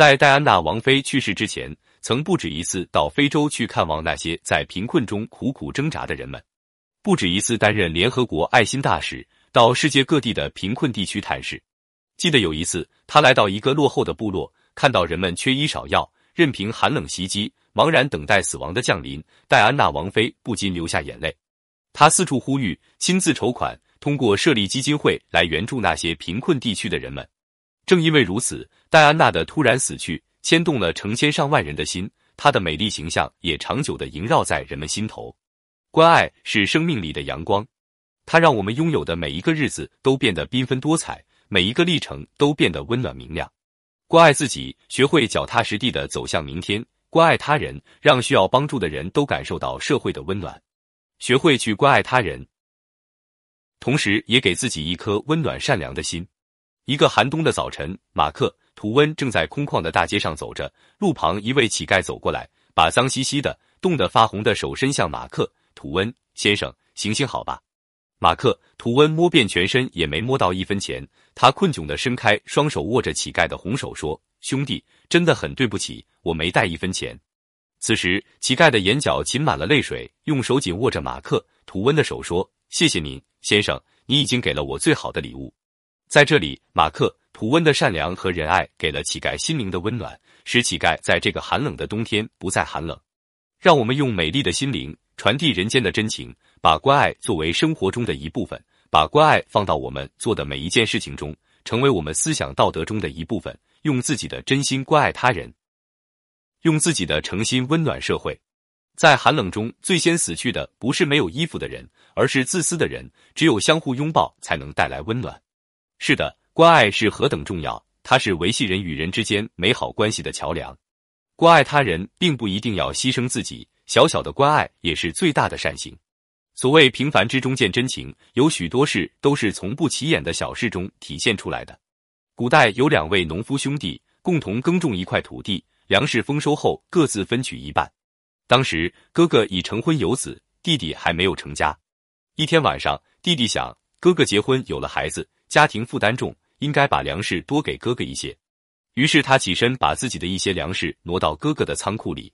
在戴安娜王妃去世之前，曾不止一次到非洲去看望那些在贫困中苦苦挣扎的人们，不止一次担任联合国爱心大使，到世界各地的贫困地区探视。记得有一次，他来到一个落后的部落，看到人们缺医少药，任凭寒冷袭击，茫然等待死亡的降临，戴安娜王妃不禁流下眼泪。他四处呼吁，亲自筹款，通过设立基金会来援助那些贫困地区的人们。正因为如此，戴安娜的突然死去牵动了成千上万人的心，她的美丽形象也长久的萦绕在人们心头。关爱是生命里的阳光，它让我们拥有的每一个日子都变得缤纷多彩，每一个历程都变得温暖明亮。关爱自己，学会脚踏实地的走向明天；关爱他人，让需要帮助的人都感受到社会的温暖。学会去关爱他人，同时也给自己一颗温暖善良的心。一个寒冬的早晨，马克·吐温正在空旷的大街上走着，路旁一位乞丐走过来，把脏兮兮的、冻得发红的手伸向马克·吐温先生：“行行好吧。”马克·吐温摸遍全身也没摸到一分钱，他困窘的伸开双手，握着乞丐的红手说：“兄弟，真的很对不起，我没带一分钱。”此时，乞丐的眼角噙满了泪水，用手紧握着马克·吐温的手说：“谢谢您，先生，你已经给了我最好的礼物。”在这里，马克·吐温的善良和仁爱给了乞丐心灵的温暖，使乞丐在这个寒冷的冬天不再寒冷。让我们用美丽的心灵传递人间的真情，把关爱作为生活中的一部分，把关爱放到我们做的每一件事情中，成为我们思想道德中的一部分。用自己的真心关爱他人，用自己的诚心温暖社会。在寒冷中最先死去的不是没有衣服的人，而是自私的人。只有相互拥抱，才能带来温暖。是的，关爱是何等重要，它是维系人与人之间美好关系的桥梁。关爱他人，并不一定要牺牲自己，小小的关爱也是最大的善行。所谓平凡之中见真情，有许多事都是从不起眼的小事中体现出来的。古代有两位农夫兄弟，共同耕种一块土地，粮食丰收后各自分取一半。当时哥哥已成婚有子，弟弟还没有成家。一天晚上，弟弟想，哥哥结婚有了孩子。家庭负担重，应该把粮食多给哥哥一些。于是他起身，把自己的一些粮食挪到哥哥的仓库里。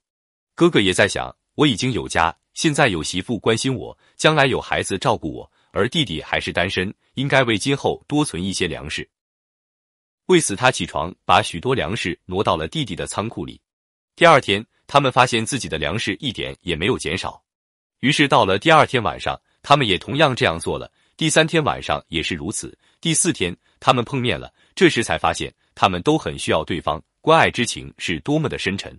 哥哥也在想：我已经有家，现在有媳妇关心我，将来有孩子照顾我，而弟弟还是单身，应该为今后多存一些粮食。为此，他起床把许多粮食挪到了弟弟的仓库里。第二天，他们发现自己的粮食一点也没有减少。于是到了第二天晚上，他们也同样这样做了。第三天晚上也是如此。第四天，他们碰面了，这时才发现他们都很需要对方，关爱之情是多么的深沉。